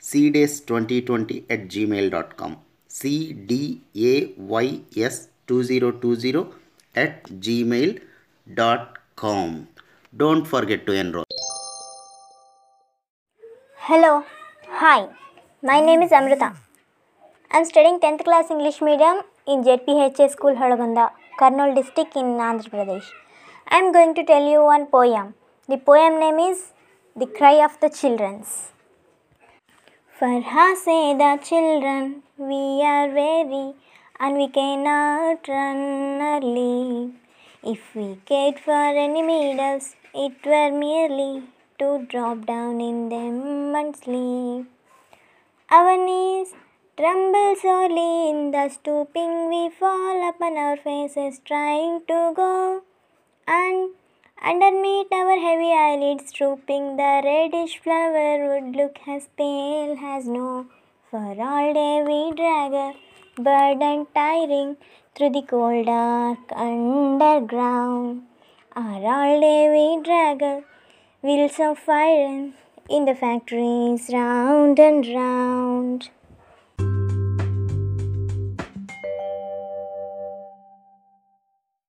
cdays2020 at gmail.com cdays2020 at gmail.com don't forget to enroll Hello. Hi. My name is Amrita. I'm studying 10th class English medium in JPHA School Halagonda, Karnool district in Andhra Pradesh. I'm going to tell you one poem. The poem name is The Cry of the Children's. For say the children, we are weary and we cannot run early. If we cared for any medals, it were merely to drop down in them and sleep. Our knees tremble sorely in the stooping, we fall upon our faces trying to go. And underneath our heavy eyelids drooping, the reddish flower would look as pale as snow. For all day we drag a burden tiring through the cold dark underground. Or all day we drag a wheels of iron in the factories round and round.